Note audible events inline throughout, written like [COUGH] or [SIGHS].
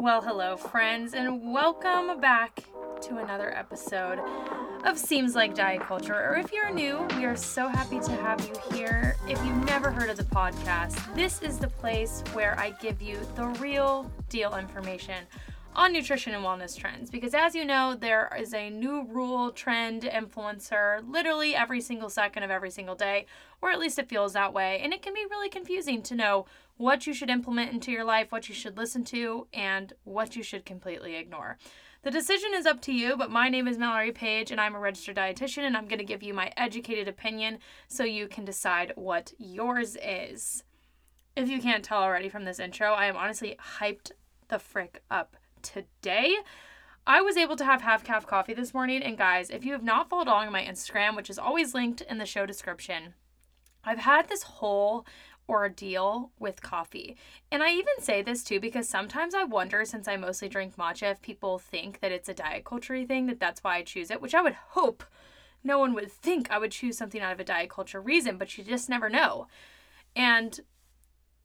Well, hello, friends, and welcome back to another episode of Seems Like Diet Culture. Or if you're new, we are so happy to have you here. If you've never heard of the podcast, this is the place where I give you the real deal information on nutrition and wellness trends. Because as you know, there is a new rule, trend, influencer literally every single second of every single day, or at least it feels that way. And it can be really confusing to know what you should implement into your life, what you should listen to, and what you should completely ignore. The decision is up to you, but my name is Mallory Page and I'm a registered dietitian and I'm going to give you my educated opinion so you can decide what yours is. If you can't tell already from this intro, I am honestly hyped the frick up today. I was able to have half calf coffee this morning, and guys, if you have not followed along on my Instagram, which is always linked in the show description, I've had this whole ordeal with coffee. And I even say this too because sometimes I wonder, since I mostly drink matcha, if people think that it's a diet culture thing, that that's why I choose it, which I would hope no one would think I would choose something out of a diet culture reason, but you just never know. And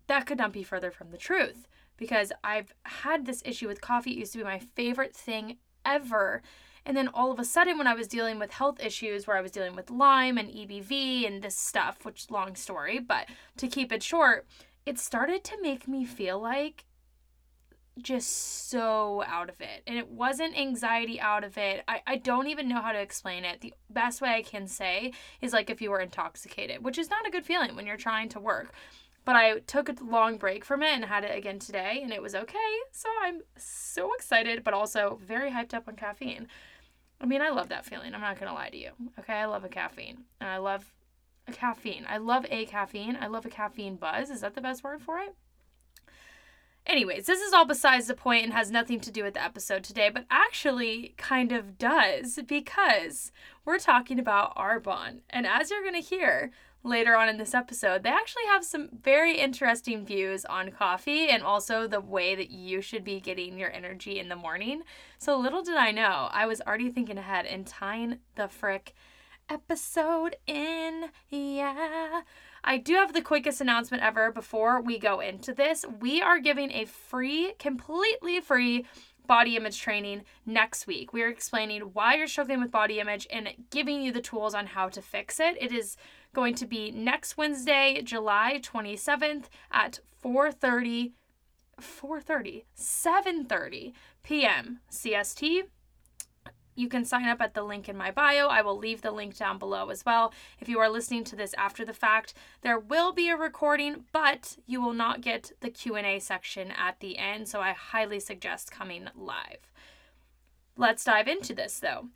that could not be further from the truth because I've had this issue with coffee. It used to be my favorite thing ever. And then all of a sudden, when I was dealing with health issues where I was dealing with Lyme and EBV and this stuff, which long story, but to keep it short, it started to make me feel like just so out of it. And it wasn't anxiety out of it. I, I don't even know how to explain it. The best way I can say is like if you were intoxicated, which is not a good feeling when you're trying to work. But I took a long break from it and had it again today, and it was okay. So I'm so excited, but also very hyped up on caffeine. I mean, I love that feeling. I'm not going to lie to you. Okay, I love a caffeine. And I love a caffeine. I love a caffeine. I love a caffeine buzz. Is that the best word for it? Anyways, this is all besides the point and has nothing to do with the episode today, but actually kind of does because we're talking about Arbonne. And as you're going to hear, later on in this episode, they actually have some very interesting views on coffee and also the way that you should be getting your energy in the morning. So little did I know, I was already thinking ahead and tying the frick episode in. Yeah. I do have the quickest announcement ever before we go into this. We are giving a free, completely free body image training next week. We are explaining why you're struggling with body image and giving you the tools on how to fix it. It is going to be next Wednesday, July 27th at 4:30 4:30 7:30 p.m. CST. You can sign up at the link in my bio. I will leave the link down below as well. If you are listening to this after the fact, there will be a recording, but you will not get the Q&A section at the end, so I highly suggest coming live. Let's dive into this though.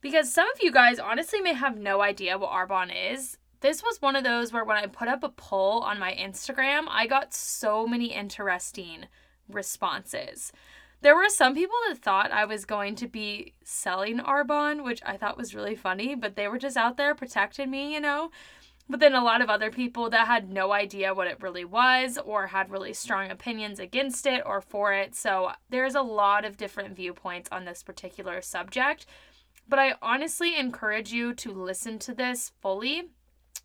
Because some of you guys honestly may have no idea what Arbonne is this was one of those where when I put up a poll on my Instagram, I got so many interesting responses. There were some people that thought I was going to be selling Arbonne, which I thought was really funny, but they were just out there protecting me, you know? But then a lot of other people that had no idea what it really was or had really strong opinions against it or for it. So there's a lot of different viewpoints on this particular subject. But I honestly encourage you to listen to this fully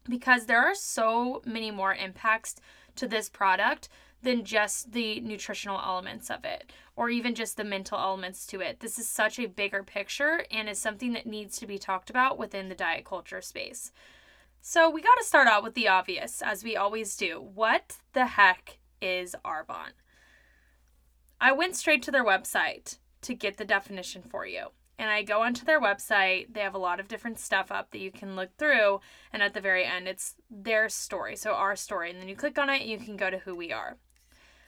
because there are so many more impacts to this product than just the nutritional elements of it or even just the mental elements to it. This is such a bigger picture and is something that needs to be talked about within the diet culture space. So, we got to start out with the obvious, as we always do. What the heck is Arbonne? I went straight to their website to get the definition for you and I go onto their website. They have a lot of different stuff up that you can look through. And at the very end, it's their story. So, our story. And then you click on it you can go to who we are.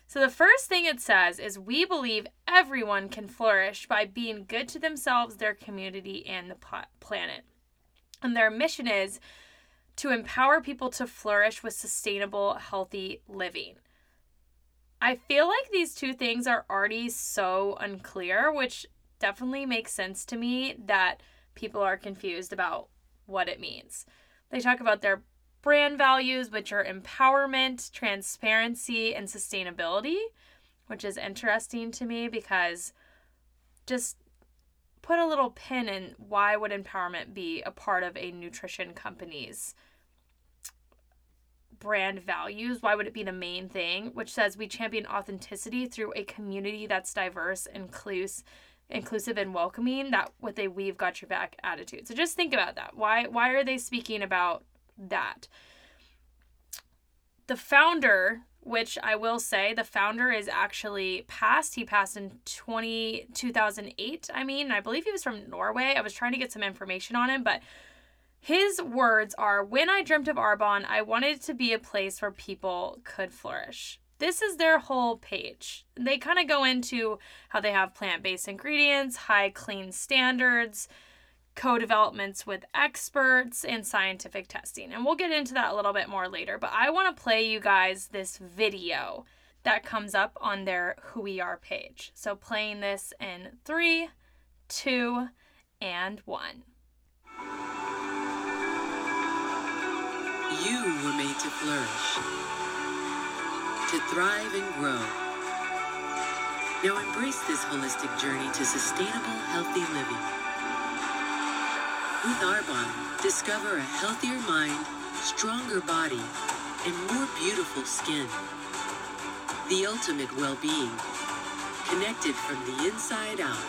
So, the first thing it says is we believe everyone can flourish by being good to themselves, their community, and the planet. And their mission is to empower people to flourish with sustainable, healthy living. I feel like these two things are already so unclear, which definitely makes sense to me that people are confused about what it means. They talk about their brand values, which are empowerment, transparency, and sustainability, which is interesting to me because just put a little pin in why would empowerment be a part of a nutrition company's brand values, why would it be the main thing? Which says we champion authenticity through a community that's diverse, inclusive, inclusive and welcoming. That with a we've got your back attitude. So just think about that. Why why are they speaking about that? The founder, which I will say, the founder is actually passed. He passed in 20, 2008. I mean, I believe he was from Norway. I was trying to get some information on him, but his words are When I dreamt of Arbonne, I wanted it to be a place where people could flourish. This is their whole page. They kind of go into how they have plant based ingredients, high clean standards, co developments with experts, and scientific testing. And we'll get into that a little bit more later. But I want to play you guys this video that comes up on their Who We Are page. So playing this in three, two, and one. You were made to flourish, to thrive and grow. Now embrace this holistic journey to sustainable, healthy living. With Arbonne, discover a healthier mind, stronger body, and more beautiful skin. The ultimate well-being, connected from the inside out.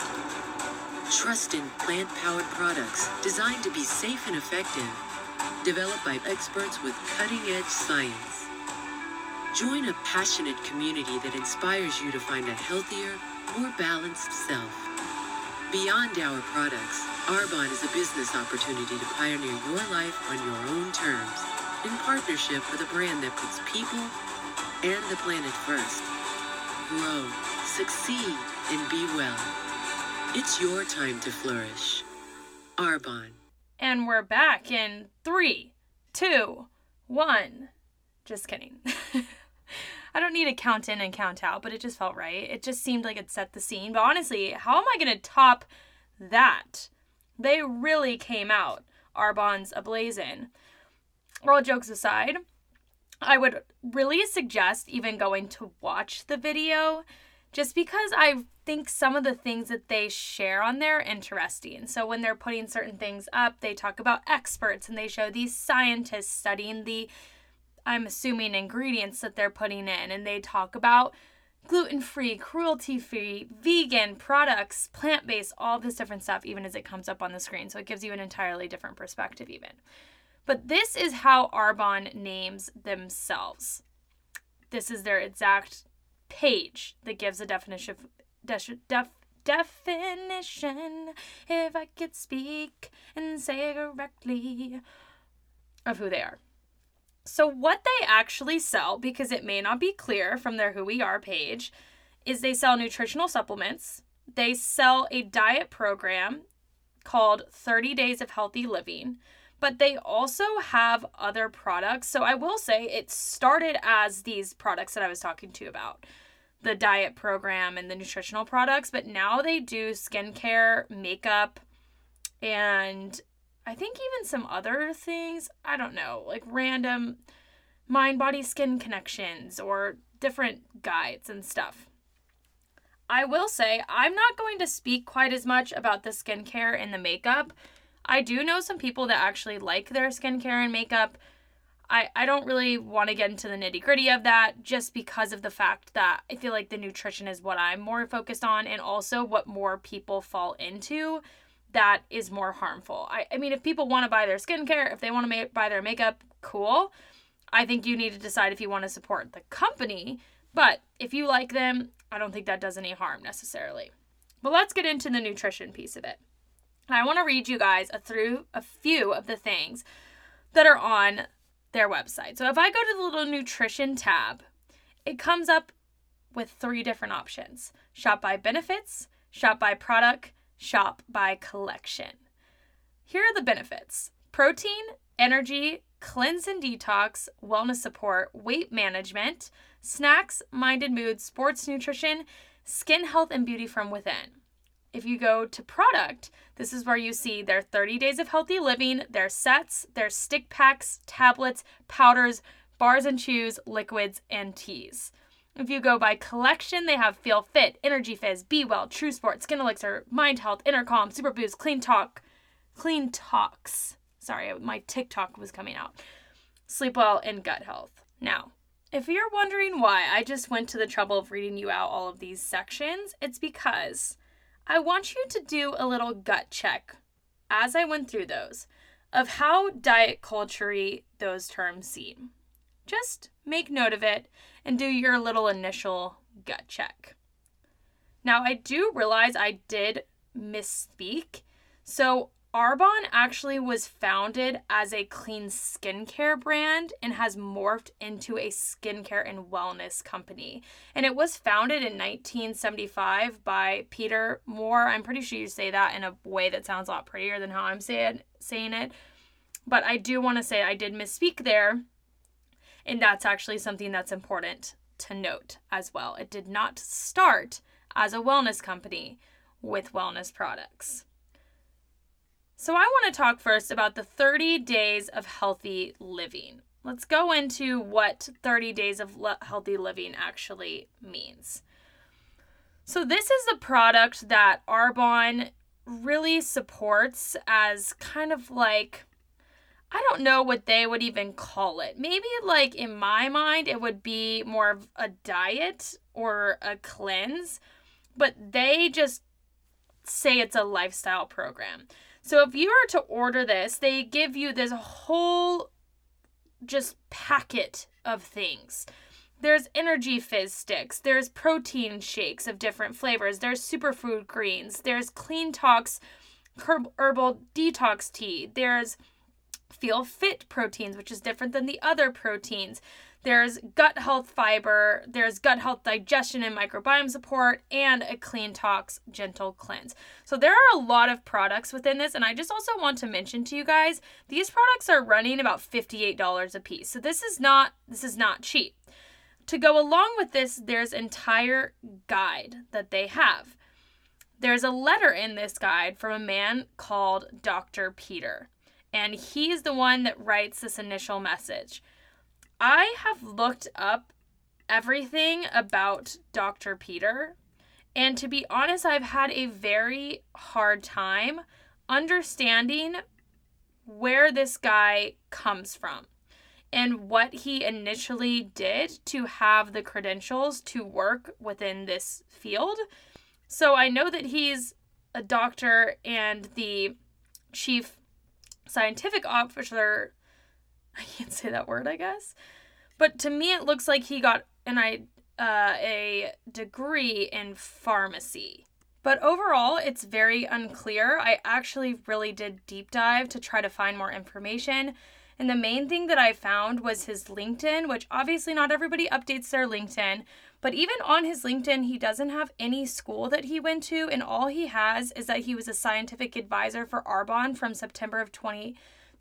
Trust in plant-powered products designed to be safe and effective developed by experts with cutting-edge science. Join a passionate community that inspires you to find a healthier, more balanced self. Beyond our products, Arbonne is a business opportunity to pioneer your life on your own terms, in partnership with a brand that puts people and the planet first. Grow, succeed, and be well. It's your time to flourish. Arbonne. And we're back in three, two, one. Just kidding. [LAUGHS] I don't need to count in and count out, but it just felt right. It just seemed like it set the scene. But honestly, how am I going to top that? They really came out, Arbonne's ablazing. All jokes aside, I would really suggest even going to watch the video just because I think some of the things that they share on there are interesting. So when they're putting certain things up, they talk about experts and they show these scientists studying the I'm assuming ingredients that they're putting in and they talk about gluten-free, cruelty-free, vegan products, plant-based, all this different stuff even as it comes up on the screen. So it gives you an entirely different perspective even. But this is how Arbonne names themselves. This is their exact page that gives a definition def, def, definition if I could speak and say correctly of who they are. So what they actually sell because it may not be clear from their who we are page is they sell nutritional supplements. They sell a diet program called 30 Days of Healthy Living but they also have other products. So I will say it started as these products that I was talking to you about the diet program and the nutritional products, but now they do skincare, makeup, and I think even some other things. I don't know, like random mind body skin connections or different guides and stuff. I will say I'm not going to speak quite as much about the skincare and the makeup I do know some people that actually like their skincare and makeup. I, I don't really want to get into the nitty gritty of that just because of the fact that I feel like the nutrition is what I'm more focused on and also what more people fall into that is more harmful. I, I mean, if people want to buy their skincare, if they want to ma- buy their makeup, cool. I think you need to decide if you want to support the company. But if you like them, I don't think that does any harm necessarily. But let's get into the nutrition piece of it. I want to read you guys a through a few of the things that are on their website. So if I go to the little nutrition tab, it comes up with three different options shop by benefits, shop by product, shop by collection. Here are the benefits protein, energy, cleanse and detox, wellness support, weight management, snacks, mind and mood, sports nutrition, skin health and beauty from within. If you go to product, this is where you see their 30 days of healthy living, their sets, their stick packs, tablets, powders, bars and chews, liquids, and teas. If you go by collection, they have Feel Fit, Energy Fizz, Be Well, True Sport, Skin Elixir, Mind Health, Intercom, Super Boost, Clean Talk, CleanTox. Sorry, my TikTok was coming out. Sleep Well, and Gut Health. Now, if you're wondering why I just went to the trouble of reading you out all of these sections, it's because I want you to do a little gut check as I went through those of how diet culture those terms seem. Just make note of it and do your little initial gut check. Now, I do realize I did misspeak. So, Arbonne actually was founded as a clean skincare brand and has morphed into a skincare and wellness company. And it was founded in 1975 by Peter Moore. I'm pretty sure you say that in a way that sounds a lot prettier than how I'm saying saying it. But I do want to say I did misspeak there. And that's actually something that's important to note as well. It did not start as a wellness company with wellness products. So, I want to talk first about the 30 days of healthy living. Let's go into what 30 days of le- healthy living actually means. So, this is a product that Arbonne really supports as kind of like, I don't know what they would even call it. Maybe, like, in my mind, it would be more of a diet or a cleanse, but they just say it's a lifestyle program. So if you were to order this, they give you this whole just packet of things. There's energy fizz sticks, there's protein shakes of different flavors, there's superfood greens, there's CleanTox herbal detox tea, there's feel fit proteins, which is different than the other proteins. There's gut health fiber, there's gut health digestion and microbiome support, and a CleanTox gentle cleanse. So there are a lot of products within this, and I just also want to mention to you guys, these products are running about $58 a piece. So this is not this is not cheap. To go along with this, there's entire guide that they have. There's a letter in this guide from a man called Dr. Peter, and he's the one that writes this initial message. I have looked up everything about Dr. Peter, and to be honest, I've had a very hard time understanding where this guy comes from and what he initially did to have the credentials to work within this field. So I know that he's a doctor and the chief scientific officer [LAUGHS] I can't say that word, I guess. But to me, it looks like he got an I uh, a degree in pharmacy. But overall, it's very unclear. I actually really did deep dive to try to find more information. And the main thing that I found was his LinkedIn, which obviously not everybody updates their LinkedIn. But even on his LinkedIn, he doesn't have any school that he went to. And all he has is that he was a scientific advisor for Arbonne from September of 20.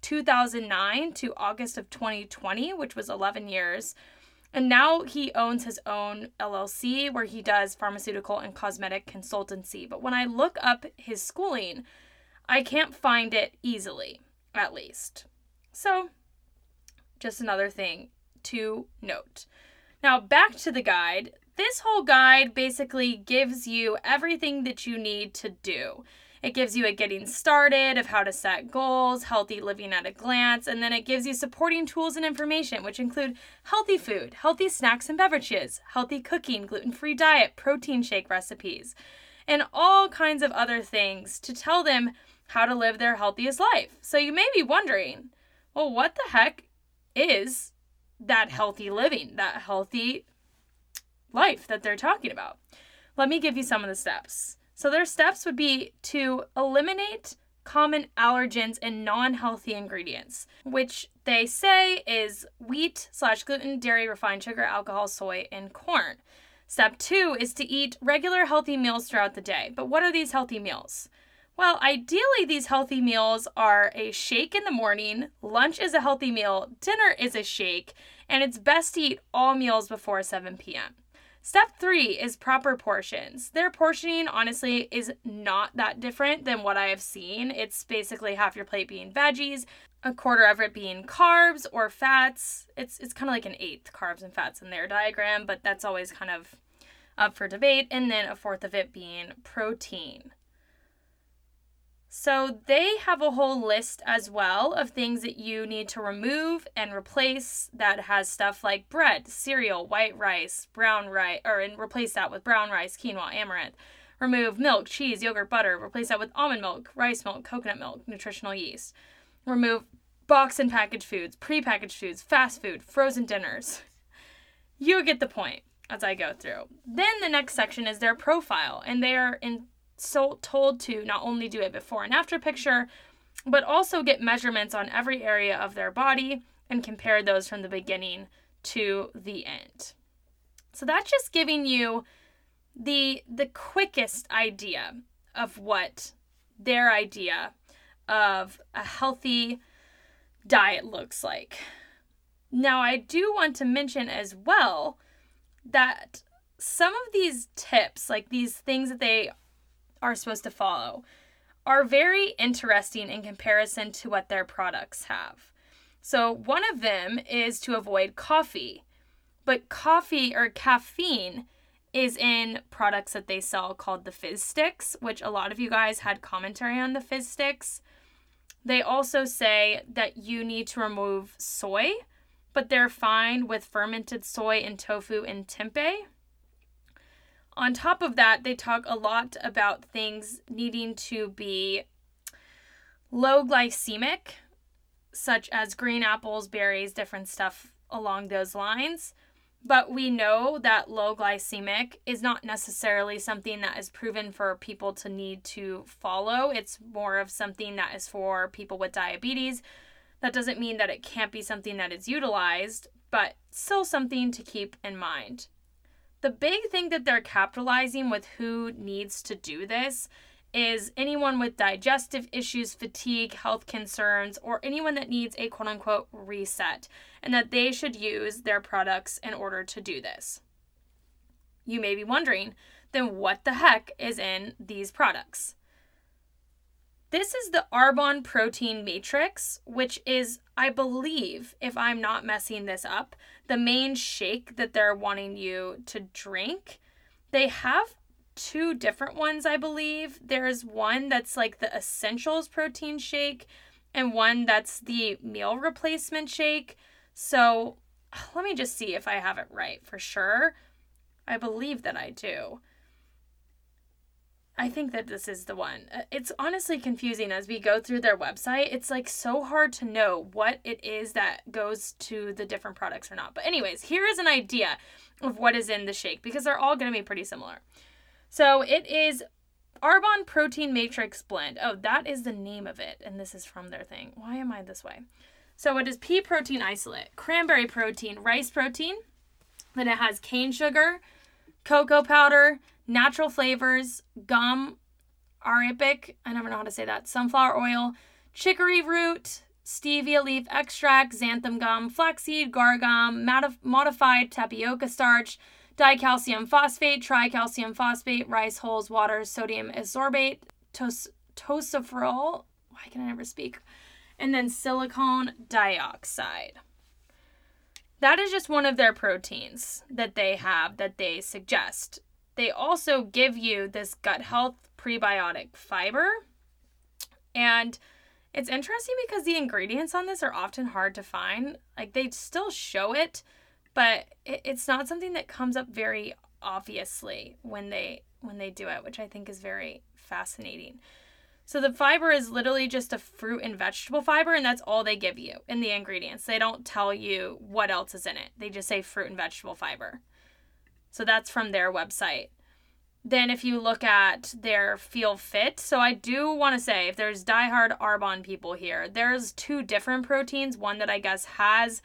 2009 to August of 2020, which was 11 years. And now he owns his own LLC where he does pharmaceutical and cosmetic consultancy. But when I look up his schooling, I can't find it easily, at least. So, just another thing to note. Now, back to the guide. This whole guide basically gives you everything that you need to do. It gives you a getting started of how to set goals, healthy living at a glance, and then it gives you supporting tools and information, which include healthy food, healthy snacks and beverages, healthy cooking, gluten free diet, protein shake recipes, and all kinds of other things to tell them how to live their healthiest life. So you may be wondering, well, what the heck is that healthy living, that healthy life that they're talking about? Let me give you some of the steps. So their steps would be to eliminate common allergens and non-healthy ingredients, which they say is wheat slash gluten, dairy, refined sugar, alcohol, soy, and corn. Step two is to eat regular healthy meals throughout the day. But what are these healthy meals? Well, ideally, these healthy meals are a shake in the morning, lunch is a healthy meal, dinner is a shake, and it's best to eat all meals before 7 p.m. Step three is proper portions. Their portioning, honestly, is not that different than what I have seen. It's basically half your plate being veggies, a quarter of it being carbs or fats. It's it's kind of like an eighth carbs and fats in their diagram, but that's always kind of up for debate. And then a fourth of it being protein. So they have a whole list as well of things that you need to remove and replace that has stuff like bread, cereal, white rice, brown rice, or and replace that with brown rice, quinoa, amaranth. Remove milk, cheese, yogurt, butter. Replace that with almond milk, rice milk, coconut milk, nutritional yeast. Remove box and packaged foods, prepackaged foods, fast food, frozen dinners. You get the point as I go through. Then the next section is their profile, and they are in so told to not only do a before and after picture, but also get measurements on every area of their body and compare those from the beginning to the end. So that's just giving you the the quickest idea of what their idea of a healthy diet looks like. Now, I do want to mention as well that some of these tips, like these things that they are supposed to follow are very interesting in comparison to what their products have. So, one of them is to avoid coffee, but coffee or caffeine is in products that they sell called the fizz sticks, which a lot of you guys had commentary on the fizz sticks. They also say that you need to remove soy, but they're fine with fermented soy and tofu and tempeh. On top of that, they talk a lot about things needing to be low glycemic, such as green apples, berries, different stuff along those lines. But we know that low glycemic is not necessarily something that is proven for people to need to follow. It's more of something that is for people with diabetes. That doesn't mean that it can't be something that is utilized, but still something to keep in mind. The big thing that they're capitalizing with who needs to do this is anyone with digestive issues, fatigue, health concerns, or anyone that needs a quote unquote reset, and that they should use their products in order to do this. You may be wondering, then what the heck is in these products? This is the Arbonne Protein Matrix, which is, I believe, if I'm not messing this up, the main shake that they're wanting you to drink. They have two different ones, I believe. There's one that's like the Essentials Protein Shake, and one that's the meal replacement shake. So let me just see if I have it right for sure. I believe that I do. I think that this is the one. Uh, it's honestly confusing as we go through their website. It's like so hard to know what it is that goes to the different products or not. But, anyways, here is an idea of what is in the shake because they're all going to be pretty similar. So, it is Arbonne Protein Matrix Blend. Oh, that is the name of it. And this is from their thing. Why am I this way? So, it is pea protein isolate, cranberry protein, rice protein. Then it has cane sugar, cocoa powder, natural flavors, gum, arabic, I never know how to say that, sunflower oil, chicory root, stevia leaf extract, xanthan gum, flaxseed, guar gum, modified tapioca starch, dicalcium phosphate, tricalcium phosphate, rice hulls, water, sodium ascorbate, tos- tocopherol, why can I never speak? And then silicone dioxide. That is just one of their proteins that they have that they suggest they also give you this gut health prebiotic fiber. And it's interesting because the ingredients on this are often hard to find. Like they still show it, but it's not something that comes up very obviously when they when they do it, which I think is very fascinating. So the fiber is literally just a fruit and vegetable fiber and that's all they give you in the ingredients. They don't tell you what else is in it. They just say fruit and vegetable fiber. So that's from their website. Then, if you look at their feel fit, so I do want to say if there's diehard Arbonne people here, there's two different proteins one that I guess has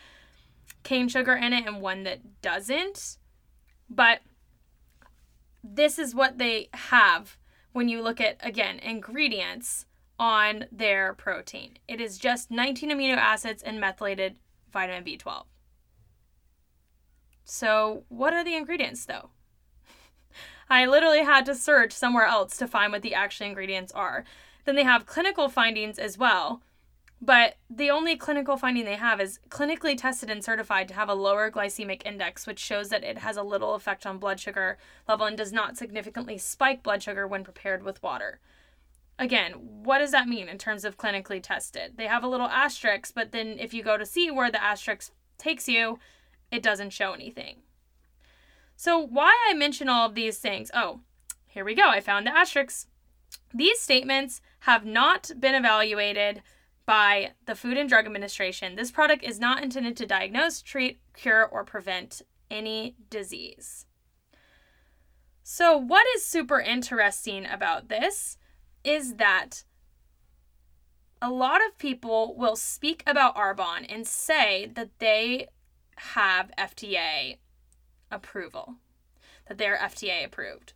cane sugar in it and one that doesn't. But this is what they have when you look at, again, ingredients on their protein. It is just 19 amino acids and methylated vitamin B12. So, what are the ingredients though? [LAUGHS] I literally had to search somewhere else to find what the actual ingredients are. Then they have clinical findings as well, but the only clinical finding they have is clinically tested and certified to have a lower glycemic index, which shows that it has a little effect on blood sugar level and does not significantly spike blood sugar when prepared with water. again, what does that mean in terms of clinically tested? They have a little asterisk, but then if you go to see where the asterisk takes you, it doesn't show anything. So, why I mention all of these things? Oh, here we go. I found the asterisks. These statements have not been evaluated by the Food and Drug Administration. This product is not intended to diagnose, treat, cure, or prevent any disease. So, what is super interesting about this is that a lot of people will speak about Arbonne and say that they have FDA approval, that they're FDA approved.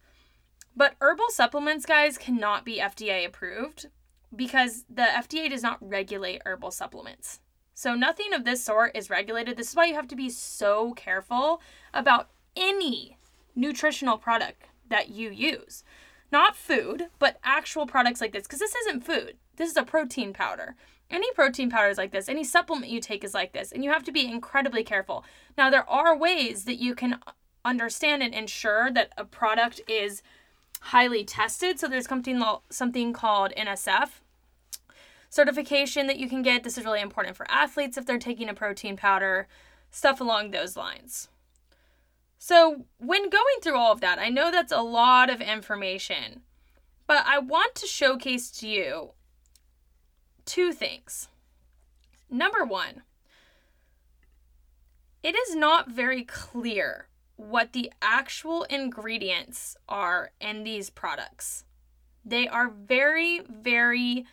But herbal supplements, guys, cannot be FDA approved because the FDA does not regulate herbal supplements. So nothing of this sort is regulated. This is why you have to be so careful about any nutritional product that you use. Not food, but actual products like this because this isn't food. This is a protein powder. Any protein powder is like this. Any supplement you take is like this. And you have to be incredibly careful. Now, there are ways that you can understand and ensure that a product is highly tested. So there's something, something called NSF certification that you can get. This is really important for athletes if they're taking a protein powder, stuff along those lines. So, when going through all of that, I know that's a lot of information, but I want to showcase to you two things. Number one, it is not very clear what the actual ingredients are in these products. They are very, very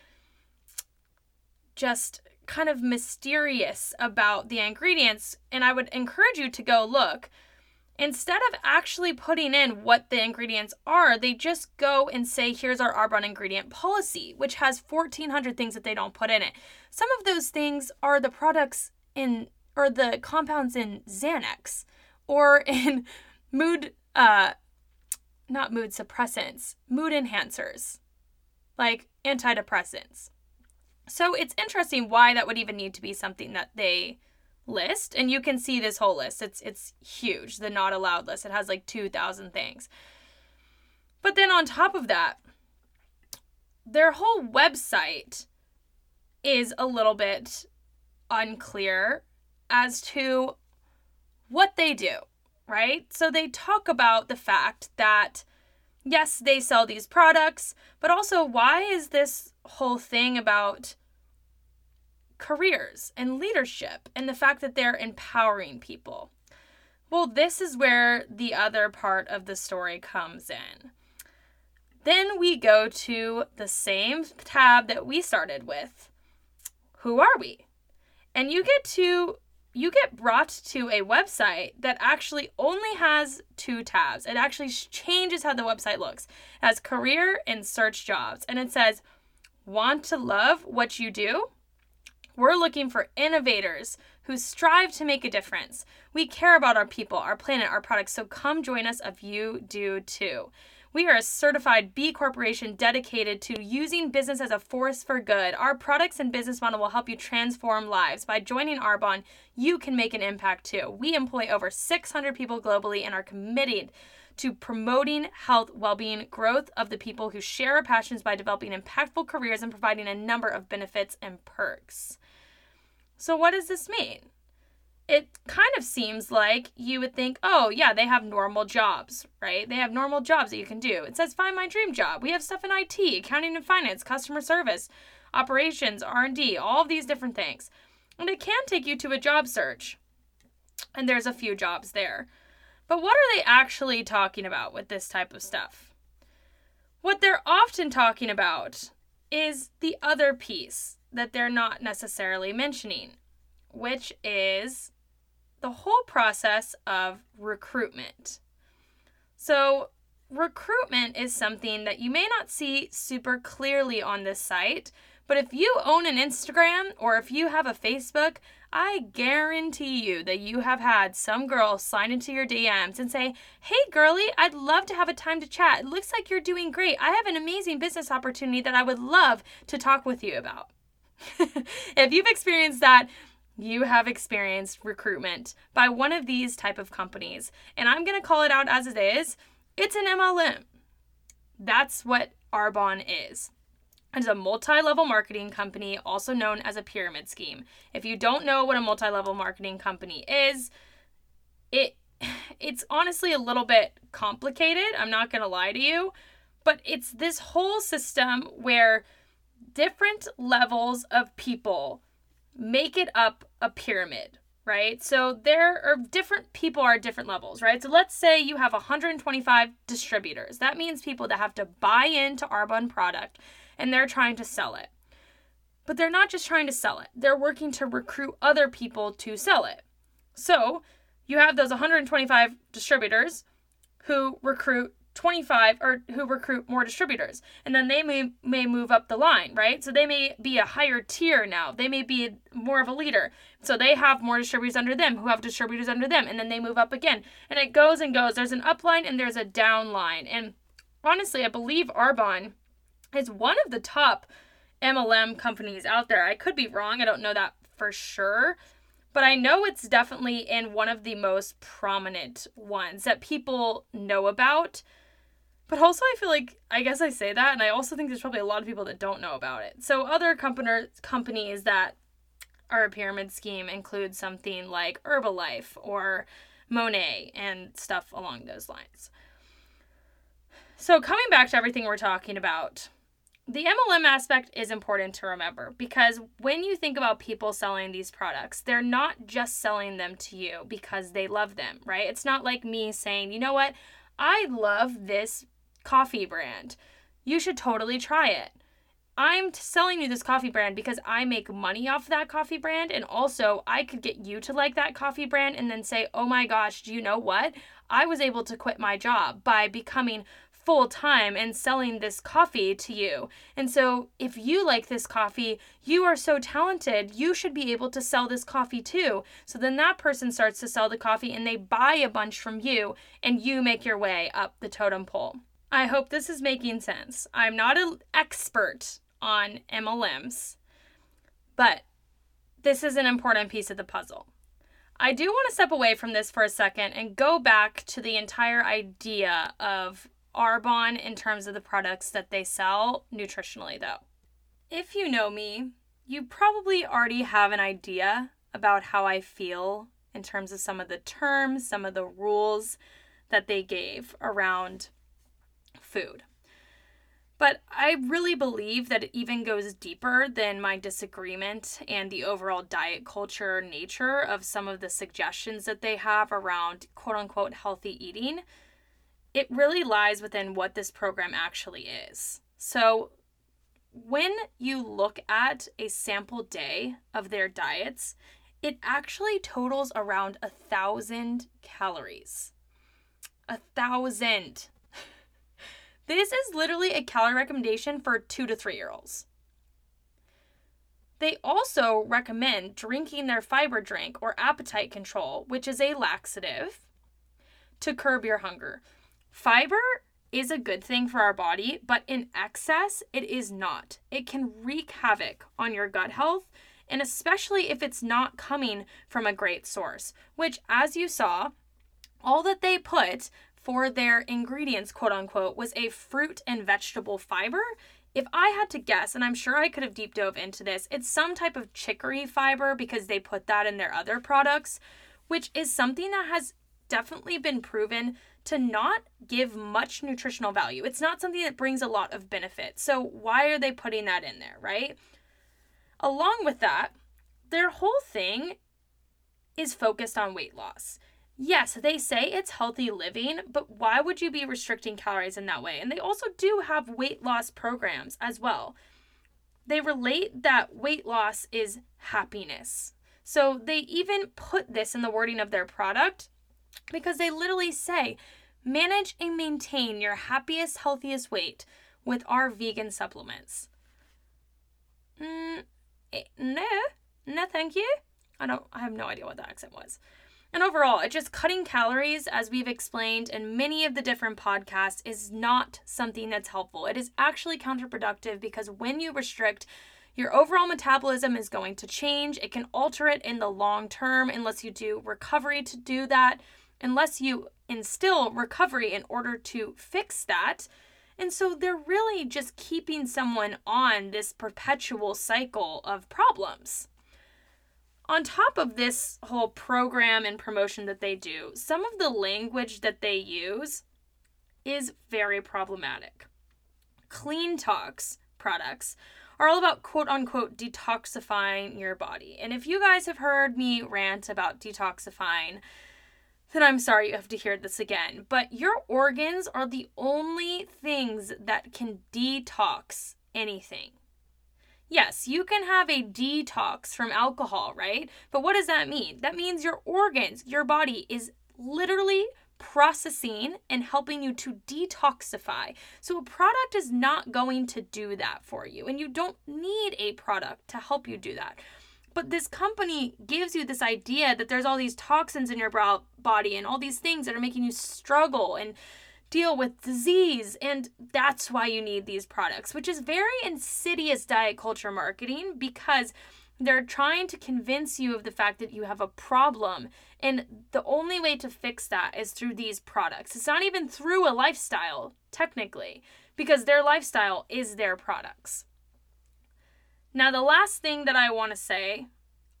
just kind of mysterious about the ingredients, and I would encourage you to go look. Instead of actually putting in what the ingredients are, they just go and say, here's our Arbonne ingredient policy, which has 1,400 things that they don't put in it. Some of those things are the products in, or the compounds in Xanax or [LAUGHS] in mood uh not mood suppressants, mood enhancers, like antidepressants. So it's interesting why that would even need to be something that they list and you can see this whole list. It's it's huge, the not allowed list. It has like 2000 things. But then on top of that, their whole website is a little bit unclear as to what they do, right? So they talk about the fact that yes, they sell these products, but also why is this whole thing about careers and leadership and the fact that they're empowering people? Well, this is where the other part of the story comes in. Then we go to the same tab that we started with. Who are we? And you get to you get brought to a website that actually only has two tabs. It actually changes how the website looks. It has career and search jobs. And it says, Want to love what you do? We're looking for innovators who strive to make a difference. We care about our people, our planet, our products, so come join us if you do too. We are a certified B Corporation dedicated to using business as a force for good. Our products and business model will help you transform lives. By joining Arbonne, you can make an impact too. We employ over 600 people globally and are committed to promoting health, well being, growth of the people who share our passions by developing impactful careers and providing a number of benefits and perks. So, what does this mean? it kind of seems like you would think, oh, yeah, they have normal jobs, right? They have normal jobs that you can do. It says find my dream job. We have stuff in IT, accounting and finance, customer service, operations, R&D, all of these different things. And it can take you to a job search. And there's a few jobs there. But what are they actually talking about with this type of stuff? What they're often talking about is the other piece that they're not necessarily mentioning, which is the whole process of recruitment. So, recruitment is something that you may not see super clearly on this site, but if you own an Instagram or if you have a Facebook, I guarantee you that you have had some girl slide into your DMs and say, Hey, girly, I'd love to have a time to chat. It looks like you're doing great. I have an amazing business opportunity that I would love to talk with you about. [LAUGHS] if you've experienced that, you have experienced recruitment by one of these type of companies and i'm going to call it out as it is it's an mlm that's what arbonne is is a multi-level marketing company also known as a pyramid scheme. If you don't know what a multi-level marketing company is, it [SIGHS] it's honestly a little bit complicated. I'm not going to lie to you, but it's this whole system where different levels of people make it up a pyramid, right? So there are different people are at different levels, right? So let's say you have 125 distributors. That means people that have to buy into Arbonne product and they're trying to sell it. But they're not just trying to sell it. They're working to recruit other people to sell it. So, you have those 125 distributors who recruit 25 or who recruit more distributors and then they may may move up the line right so they may be a higher tier now they may be more of a leader so they have more distributors under them who have distributors under them and then they move up again and it goes and goes there's an up line and there's a down line and honestly i believe arbonne is one of the top mlm companies out there i could be wrong i don't know that for sure but I know it's definitely in one of the most prominent ones that people know about. But also, I feel like I guess I say that, and I also think there's probably a lot of people that don't know about it. So, other company, companies that are a pyramid scheme include something like Herbalife or Monat and stuff along those lines. So, coming back to everything we're talking about, the MLM aspect is important to remember because when you think about people selling these products, they're not just selling them to you because they love them, right? It's not like me saying, you know what, I love this coffee brand. You should totally try it. I'm selling you this coffee brand because I make money off that coffee brand. And also, I could get you to like that coffee brand and then say, oh my gosh, do you know what? I was able to quit my job by becoming full time and selling this coffee to you. And so, if you like this coffee, you are so talented, you should be able to sell this coffee too. So then that person starts to sell the coffee and they buy a bunch from you, and you make your way up the totem pole. I hope this is making sense. I'm not an expert on MLMs, but this is an important piece of the puzzle. I do want to step away from this for a second and go back to the entire idea of Arbonne in terms of the products that they sell nutritionally, though. If you know me, you probably already have an idea about how I feel in terms of some of the terms, some of the rules that they gave around food. But I really believe that it even goes deeper than my disagreement and the overall diet culture nature of some of the suggestions that they have around quote unquote healthy eating it really lies within what this program actually is. So, when you look at a sample day of their diets, it actually totals around a thousand calories. A thousand. [LAUGHS] this is literally a calorie recommendation for two to three year olds. They also recommend drinking their fiber drink or appetite control, which is a laxative, to curb your hunger. Fiber is a good thing for our body, but in excess, it is not. It can wreak havoc on your gut health, and especially if it's not coming from a great source, which, as you saw, all that they put for their ingredients, quote unquote, was a fruit and vegetable fiber. If I had to guess, and I'm sure I could have deep dove into this, it's some type of chicory fiber because they put that in their other products, which is something that has definitely been proven to not give much nutritional value. It's not something that brings a lot of benefit. So, why are they putting that in there, right? Along with that, their whole thing is focused on weight loss. Yes, they say it's healthy living, but why would you be restricting calories in that way? And they also do have weight loss programs as well. They relate that weight loss is happiness. So they even put this in the wording of their product because they literally say manage and maintain your happiest, healthiest weight with our vegan supplements. Mm, eh, no, no, thank you. I don't. I have no idea what that accent was. And overall, it just cutting calories, as we've explained in many of the different podcasts, is not something that's helpful. It is actually counterproductive because when you restrict, your overall metabolism is going to change. It can alter it in the long term unless you do recovery to do that unless you instill recovery in order to fix that. And so they're really just keeping someone on this perpetual cycle of problems. On top of this whole program and promotion that they do, some of the language that they use is very problematic. CleanTox products are all about quote unquote detoxifying your body. And if you guys have heard me rant about detoxifying, then I'm sorry you have to hear this again. But your organs are the only things that can detox anything. Yes, you can have a detox from alcohol, right? But what does that mean? That means your organs, your body is literally processing and helping you to detoxify. So, a product is not going to do that for you, and you don't need a product to help you do that. But this company gives you this idea that there's all these toxins in your brow body and all these things that are making you struggle and deal with disease. And that's why you need these products, which is very insidious diet culture marketing because they're trying to convince you of the fact that you have a problem. And the only way to fix that is through these products. It's not even through a lifestyle, technically, because their lifestyle is their products. Now, the last thing that I want to say,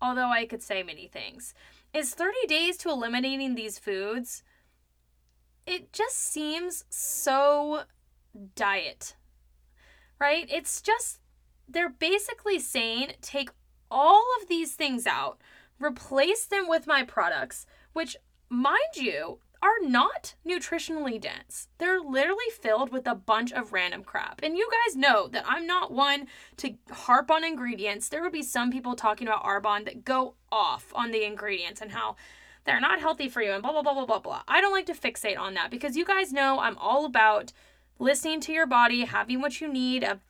although I could say many things, is 30 days to eliminating these foods. It just seems so diet, right? It's just, they're basically saying take all of these things out, replace them with my products, which, mind you, are not nutritionally dense. They're literally filled with a bunch of random crap. And you guys know that I'm not one to harp on ingredients. There would be some people talking about Arbonne that go off on the ingredients and how they're not healthy for you and blah, blah, blah, blah, blah, blah. I don't like to fixate on that because you guys know I'm all about listening to your body, having what you need, a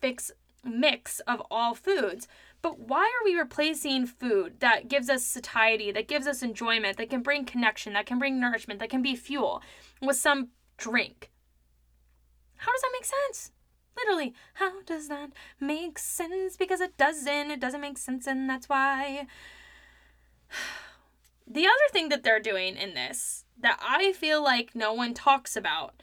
fix mix of all foods. But why are we replacing food that gives us satiety, that gives us enjoyment, that can bring connection, that can bring nourishment, that can be fuel with some drink? How does that make sense? Literally, how does that make sense? Because it doesn't. It doesn't make sense, and that's why. [SIGHS] The other thing that they're doing in this that I feel like no one talks about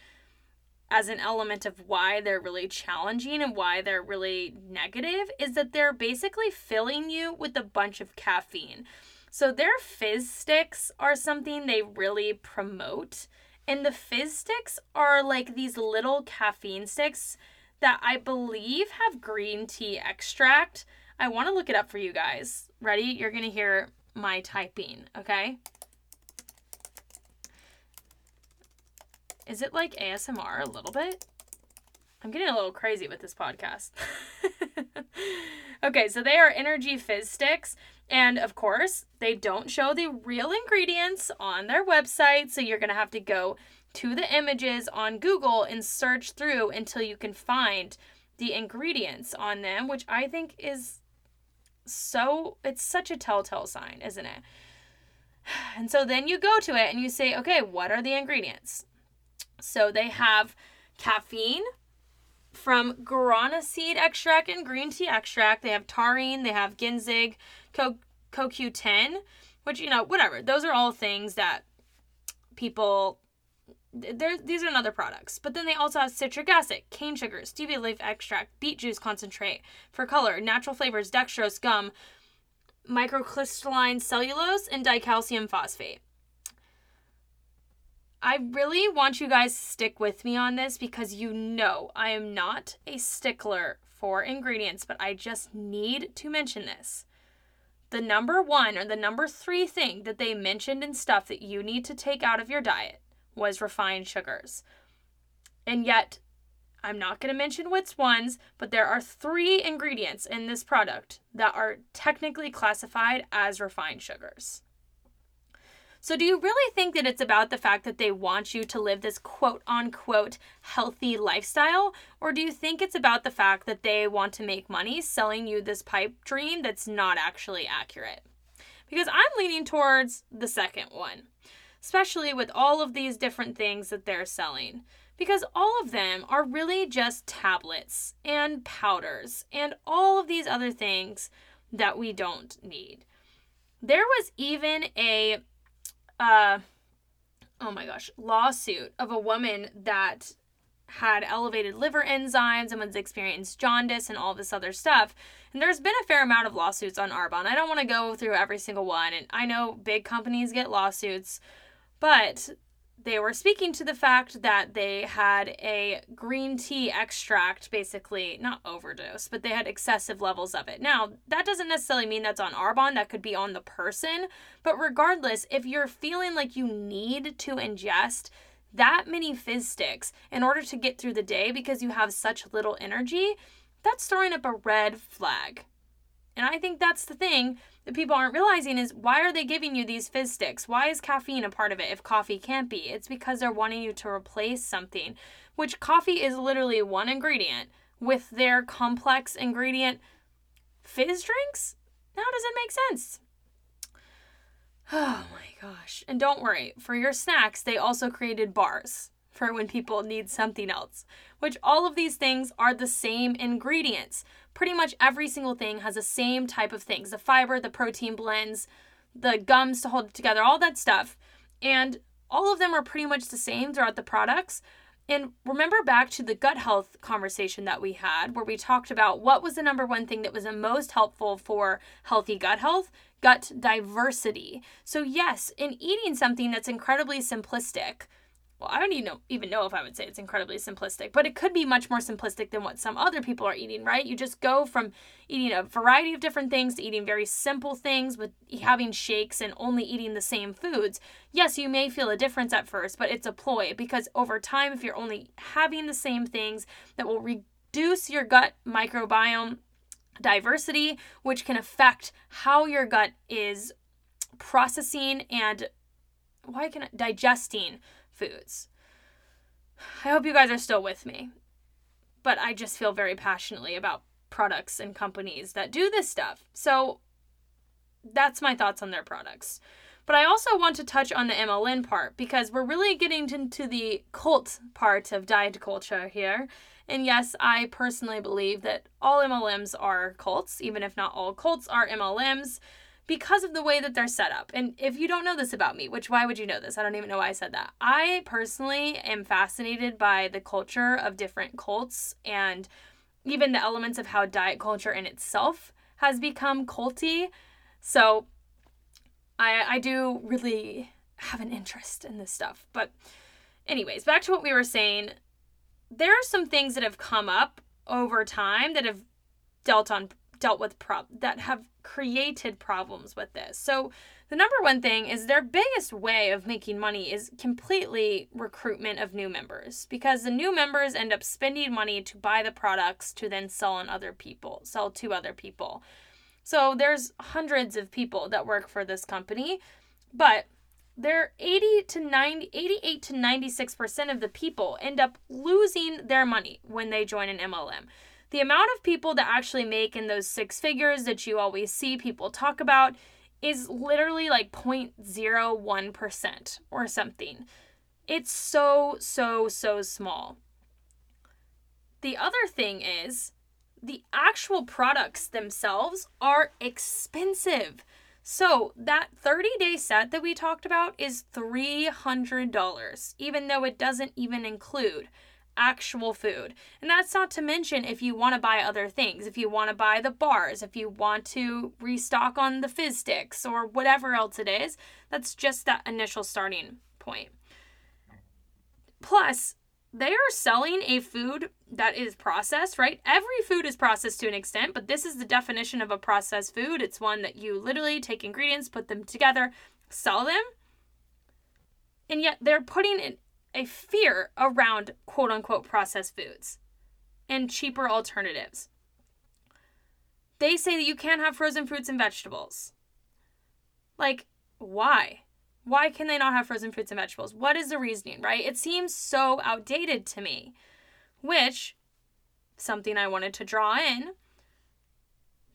as an element of why they're really challenging and why they're really negative is that they're basically filling you with a bunch of caffeine. So their fizz sticks are something they really promote. And the fizz sticks are like these little caffeine sticks that I believe have green tea extract. I want to look it up for you guys. Ready? You're going to hear my typing, okay? Is it like ASMR a little bit? I'm getting a little crazy with this podcast. [LAUGHS] okay, so they are energy fizz sticks. And of course, they don't show the real ingredients on their website. So you're going to have to go to the images on Google and search through until you can find the ingredients on them, which I think is so, it's such a telltale sign, isn't it? [SIGHS] And so then you go to it and you say, okay, what are the ingredients? So they have caffeine from guarana seed extract and green tea extract. They have taurine, they have ginseng, co- CoQ10, which, you know, whatever. Those are all things that people these are other products. But then they also have citric acid, cane sugar, stevia leaf extract, beet juice concentrate for color, natural flavors, dextrose, gum, microcrystalline cellulose, and dicalcium phosphate. I really want you guys to stick with me on this because you know I am not a stickler for ingredients, but I just need to mention this. The number one or the number three thing that they mentioned in stuff that you need to take out of your diet was refined sugars. And yet, I'm not going to mention which ones, but there are three ingredients in this product that are technically classified as refined sugars. So, do you really think that it's about the fact that they want you to live this quote unquote healthy lifestyle? Or do you think it's about the fact that they want to make money selling you this pipe dream that's not actually accurate? Because I'm leaning towards the second one, especially with all of these different things that they're selling. Because all of them are really just tablets and powders and all of these other things that we don't need. There was even a uh, oh my gosh, lawsuit of a woman that had elevated liver enzymes, and was experienced jaundice, and all this other stuff. And there's been a fair amount of lawsuits on Arbonne. I don't want to go through every single one, and I know big companies get lawsuits, but they were speaking to the fact that they had a green tea extract, basically, not overdose, but they had excessive levels of it. Now, that doesn't necessarily mean that's on Arbonne, that could be on the person. But regardless, if you're feeling like you need to ingest that many fizz sticks in order to get through the day because you have such little energy, that's throwing up a red flag. And I think that's the thing that people aren't realizing is why are they giving you these fizz sticks? Why is caffeine a part of it if coffee can't be? It's because they're wanting you to replace something, which coffee is literally one ingredient with their complex ingredient fizz drinks? Now does it make sense? [SIGHS] Oh my gosh. And don't worry, for your snacks, they also created bars for when people need something else, which all of these things are the same ingredients. Pretty much every single thing has the same type of things the fiber, the protein blends, the gums to hold it together, all that stuff. And all of them are pretty much the same throughout the products. And remember back to the gut health conversation that we had, where we talked about what was the number one thing that was the most helpful for healthy gut health? Gut diversity. So, yes, in eating something that's incredibly simplistic, well, I don't even know, even know if I would say it's incredibly simplistic, but it could be much more simplistic than what some other people are eating, right? You just go from eating a variety of different things to eating very simple things with having shakes and only eating the same foods. Yes, you may feel a difference at first, but it's a ploy because over time, if you're only having the same things, that will reduce your gut microbiome diversity, which can affect how your gut is processing and why can it, digesting foods. I hope you guys are still with me. But I just feel very passionately about products and companies that do this stuff. So that's my thoughts on their products. But I also want to touch on the MLM part because we're really getting into the cult part of diet culture here. And yes, I personally believe that all MLMs are cults, even if not all cults are MLMs because of the way that they're set up. And if you don't know this about me, which why would you know this? I don't even know why I said that. I personally am fascinated by the culture of different cults and even the elements of how diet culture in itself has become culty. So I I do really have an interest in this stuff. But anyways, back to what we were saying. There are some things that have come up over time that have dealt on dealt with prob that have created problems with this. So the number one thing is their biggest way of making money is completely recruitment of new members because the new members end up spending money to buy the products to then sell on other people, sell to other people. So there's hundreds of people that work for this company, but they're 80 to 90 88 to 96% of the people end up losing their money when they join an MLM the amount of people that actually make in those six figures that you always see people talk about is literally like 0.01% or something. It's so, so, so small. The other thing is the actual products themselves are expensive. So, that 30 day set that we talked about is $300, even though it doesn't even include actual food. And that's not to mention if you want to buy other things, if you want to buy the bars, if you want to restock on the fizz sticks or whatever else it is. That's just that initial starting point. Plus, they are selling a food that is processed, right? Every food is processed to an extent, but this is the definition of a processed food. It's one that you literally take ingredients, put them together, sell them. And yet they're putting it a fear around quote unquote processed foods and cheaper alternatives. They say that you can't have frozen fruits and vegetables. Like, why? Why can they not have frozen fruits and vegetables? What is the reasoning, right? It seems so outdated to me, which, something I wanted to draw in,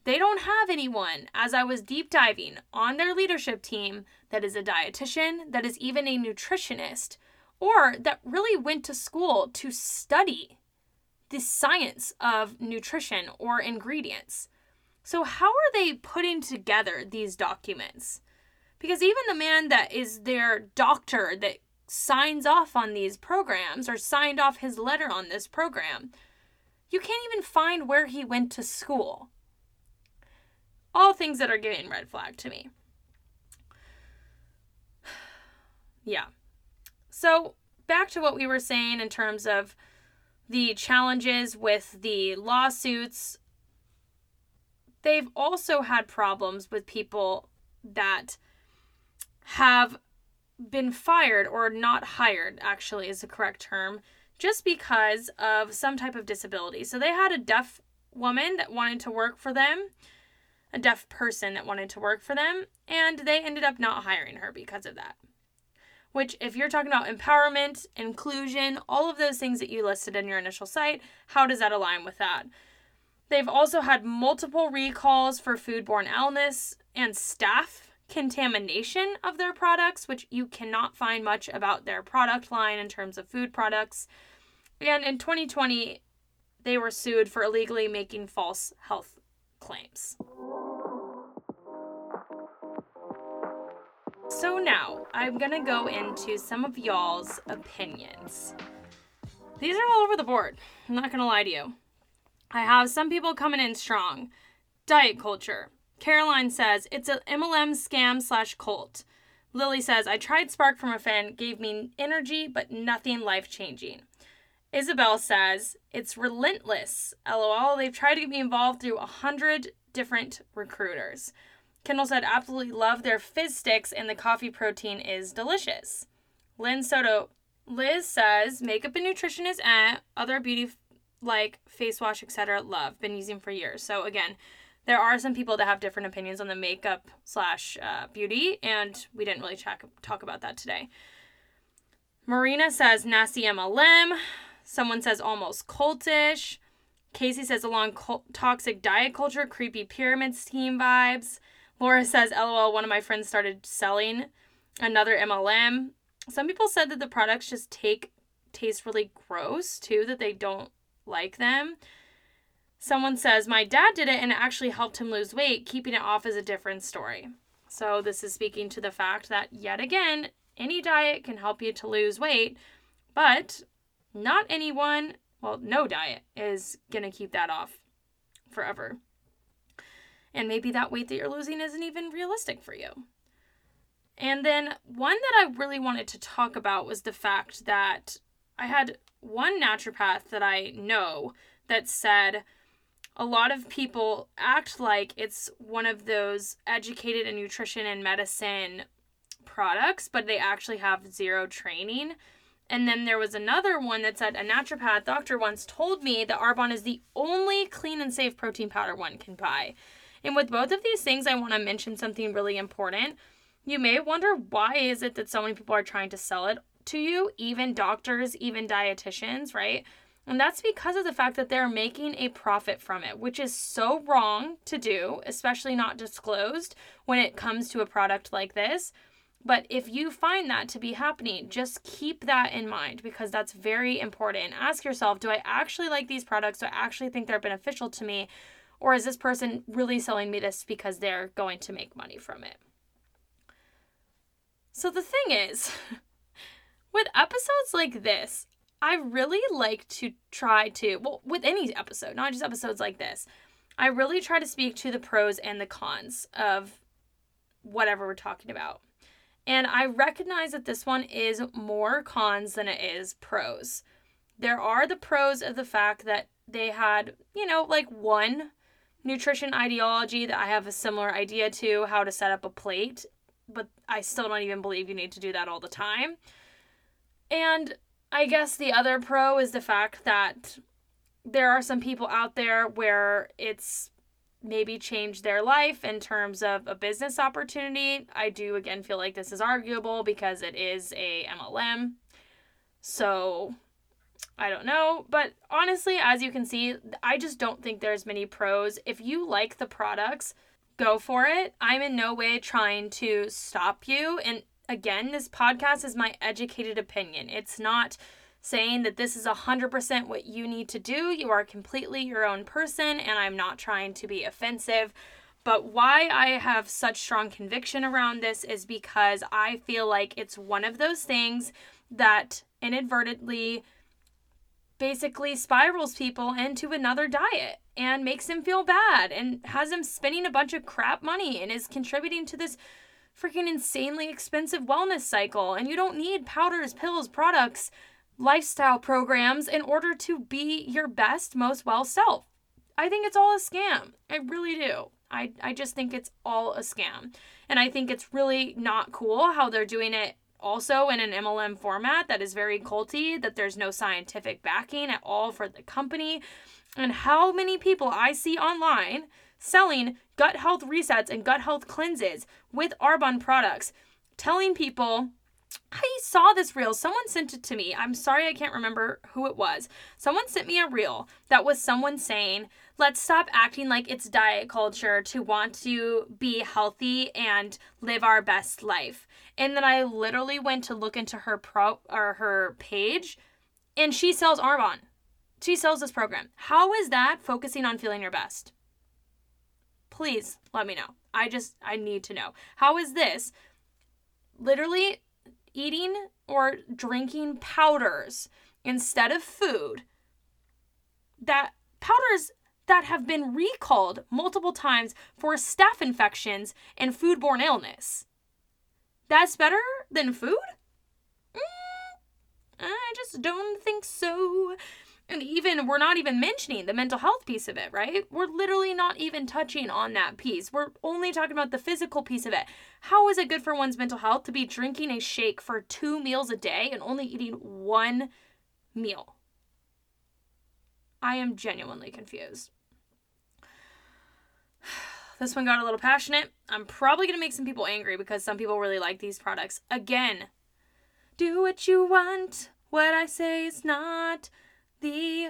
they don't have anyone, as I was deep diving on their leadership team, that is a dietitian, that is even a nutritionist or that really went to school to study the science of nutrition or ingredients. So, how are they putting together these documents? Because even the man that is their doctor that signs off on these programs or signed off his letter on this program. You can't even find where he went to school. All things that are giving red flag to me. [SIGHS] yeah. So, back to what we were saying in terms of the challenges with the lawsuits. They've also had problems with people that have been fired or not hired, actually, is the correct term, just because of some type of disability. So they had a deaf woman that wanted to work for them, a deaf person that wanted to work for them, and they ended up not hiring her because of that. Which, if you're talking about empowerment, inclusion, all of those things that you listed in your initial site, how does that align with that? They've also had multiple recalls for foodborne illness and staph contamination of their products, which you cannot find much about their product line in terms of food products. And in 2020, they were sued for illegally making false health claims. So now I'm gonna go into some of y'all's opinions. These are all over the board. I'm not gonna lie to you. I have some people coming in strong. Diet culture. Caroline says it's an MLM scam slash cult. Lily says I tried Spark from a fan, gave me energy, but nothing life changing. Isabel says it's relentless. LOL. They've tried to get me involved through a hundred different recruiters. Kendall said, absolutely love their fizz sticks and the coffee protein is delicious. Lynn Soto, Liz says, makeup and nutrition is eh. Other beauty like face wash, etc. Love. Been using for years. So again, there are some people that have different opinions on the makeup slash uh, beauty, and we didn't really talk, talk about that today. Marina says nasty MLM. Someone says almost cultish. Casey says along toxic diet culture, creepy pyramid scheme vibes. Laura says, LOL, one of my friends started selling another MLM. Some people said that the products just take taste really gross too, that they don't like them. Someone says, My dad did it and it actually helped him lose weight. Keeping it off is a different story. So, this is speaking to the fact that, yet again, any diet can help you to lose weight, but not anyone, well, no diet is going to keep that off forever. And maybe that weight that you're losing isn't even realistic for you. And then one that I really wanted to talk about was the fact that I had one naturopath that I know that said a lot of people act like it's one of those educated in nutrition and medicine products, but they actually have zero training. And then there was another one that said a naturopath doctor once told me that Arbonne is the only clean and safe protein powder one can buy. And with both of these things, I want to mention something really important. You may wonder why is it that so many people are trying to sell it to you, even doctors, even dietitians, right? And that's because of the fact that they're making a profit from it, which is so wrong to do, especially not disclosed when it comes to a product like this. But if you find that to be happening, just keep that in mind because that's very important. Ask yourself do I actually like these products? Do I actually think they're beneficial to me? Or is this person really selling me this because they're going to make money from it? So the thing is, [LAUGHS] with episodes like this, I really like to try to, well, with any episode, not just episodes like this, I really try to speak to the pros and the cons of whatever we're talking about. And I recognize that this one is more cons than it is pros. There are the pros of the fact that they had, you know, like one nutrition ideology that I have a similar idea to how to set up a plate, but I still don't even believe you need to do that all the time. And I guess the other pro is the fact that there are some people out there where it's maybe changed their life in terms of a business opportunity. I do again feel like this is arguable because it is a MLM. So I don't know, but honestly, as you can see, I just don't think there's many pros. If you like the products, go for it. I'm in no way trying to stop you. And again, this podcast is my educated opinion. It's not saying that this is 100% what you need to do. You are completely your own person, and I'm not trying to be offensive. But why I have such strong conviction around this is because I feel like it's one of those things that inadvertently basically spirals people into another diet and makes him feel bad and has him spending a bunch of crap money and is contributing to this freaking insanely expensive wellness cycle. And you don't need powders, pills, products, lifestyle programs in order to be your best, most well self. I think it's all a scam. I really do. I, I just think it's all a scam. And I think it's really not cool how they're doing it also in an MLM format that is very culty, that there's no scientific backing at all for the company. And how many people I see online selling gut health resets and gut health cleanses with Arbonne products, telling people I saw this reel. Someone sent it to me. I'm sorry I can't remember who it was. Someone sent me a reel that was someone saying, let's stop acting like it's diet culture to want to be healthy and live our best life. And then I literally went to look into her pro or her page and she sells Arbonne. She sells this program. How is that focusing on feeling your best? Please let me know. I just I need to know. How is this literally eating or drinking powders instead of food that powders that have been recalled multiple times for staph infections and foodborne illness. That's better than food? Mm, I just don't think so. And even, we're not even mentioning the mental health piece of it, right? We're literally not even touching on that piece. We're only talking about the physical piece of it. How is it good for one's mental health to be drinking a shake for two meals a day and only eating one meal? I am genuinely confused. This one got a little passionate. I'm probably going to make some people angry because some people really like these products. Again, do what you want. What I say is not the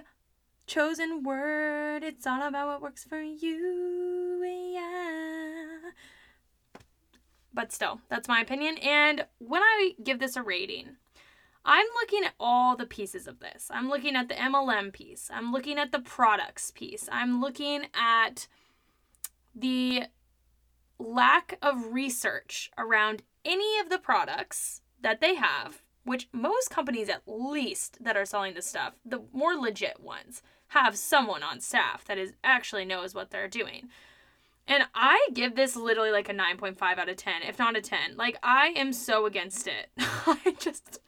chosen word. It's all about what works for you. Yeah. But still, that's my opinion. And when I give this a rating, I'm looking at all the pieces of this. I'm looking at the MLM piece. I'm looking at the products piece. I'm looking at the lack of research around any of the products that they have which most companies at least that are selling this stuff, the more legit ones, have someone on staff that is actually knows what they're doing. And I give this literally like a 9.5 out of 10, if not a 10. Like I am so against it. [LAUGHS] I just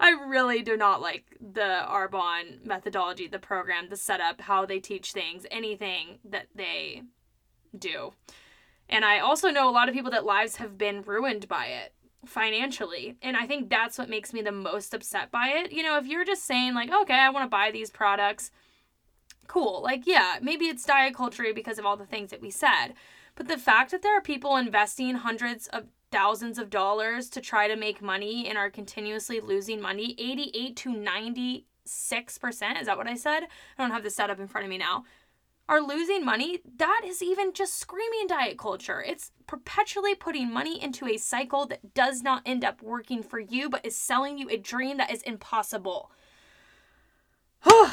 I really do not like the Arbonne methodology, the program, the setup, how they teach things, anything that they do. And I also know a lot of people that lives have been ruined by it financially. And I think that's what makes me the most upset by it. You know, if you're just saying, like, okay, I want to buy these products, cool. Like, yeah, maybe it's diet culture because of all the things that we said. But the fact that there are people investing hundreds of thousands of dollars to try to make money and are continuously losing money 88 to 96% is that what i said i don't have the setup in front of me now are losing money, that is even just screaming diet culture. It's perpetually putting money into a cycle that does not end up working for you, but is selling you a dream that is impossible. [SIGHS] All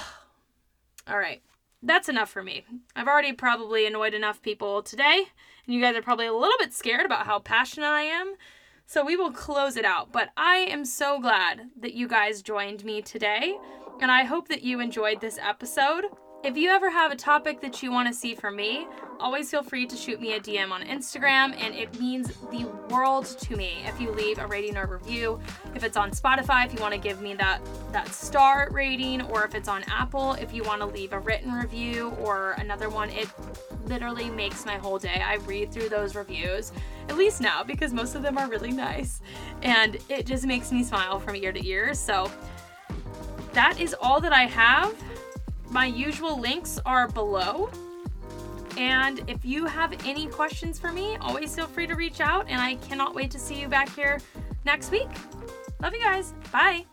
right, that's enough for me. I've already probably annoyed enough people today, and you guys are probably a little bit scared about how passionate I am. So we will close it out. But I am so glad that you guys joined me today, and I hope that you enjoyed this episode. If you ever have a topic that you want to see from me, always feel free to shoot me a DM on Instagram, and it means the world to me if you leave a rating or review. If it's on Spotify, if you want to give me that that star rating, or if it's on Apple, if you want to leave a written review or another one, it literally makes my whole day. I read through those reviews, at least now, because most of them are really nice, and it just makes me smile from ear to ear. So that is all that I have. My usual links are below. And if you have any questions for me, always feel free to reach out. And I cannot wait to see you back here next week. Love you guys. Bye.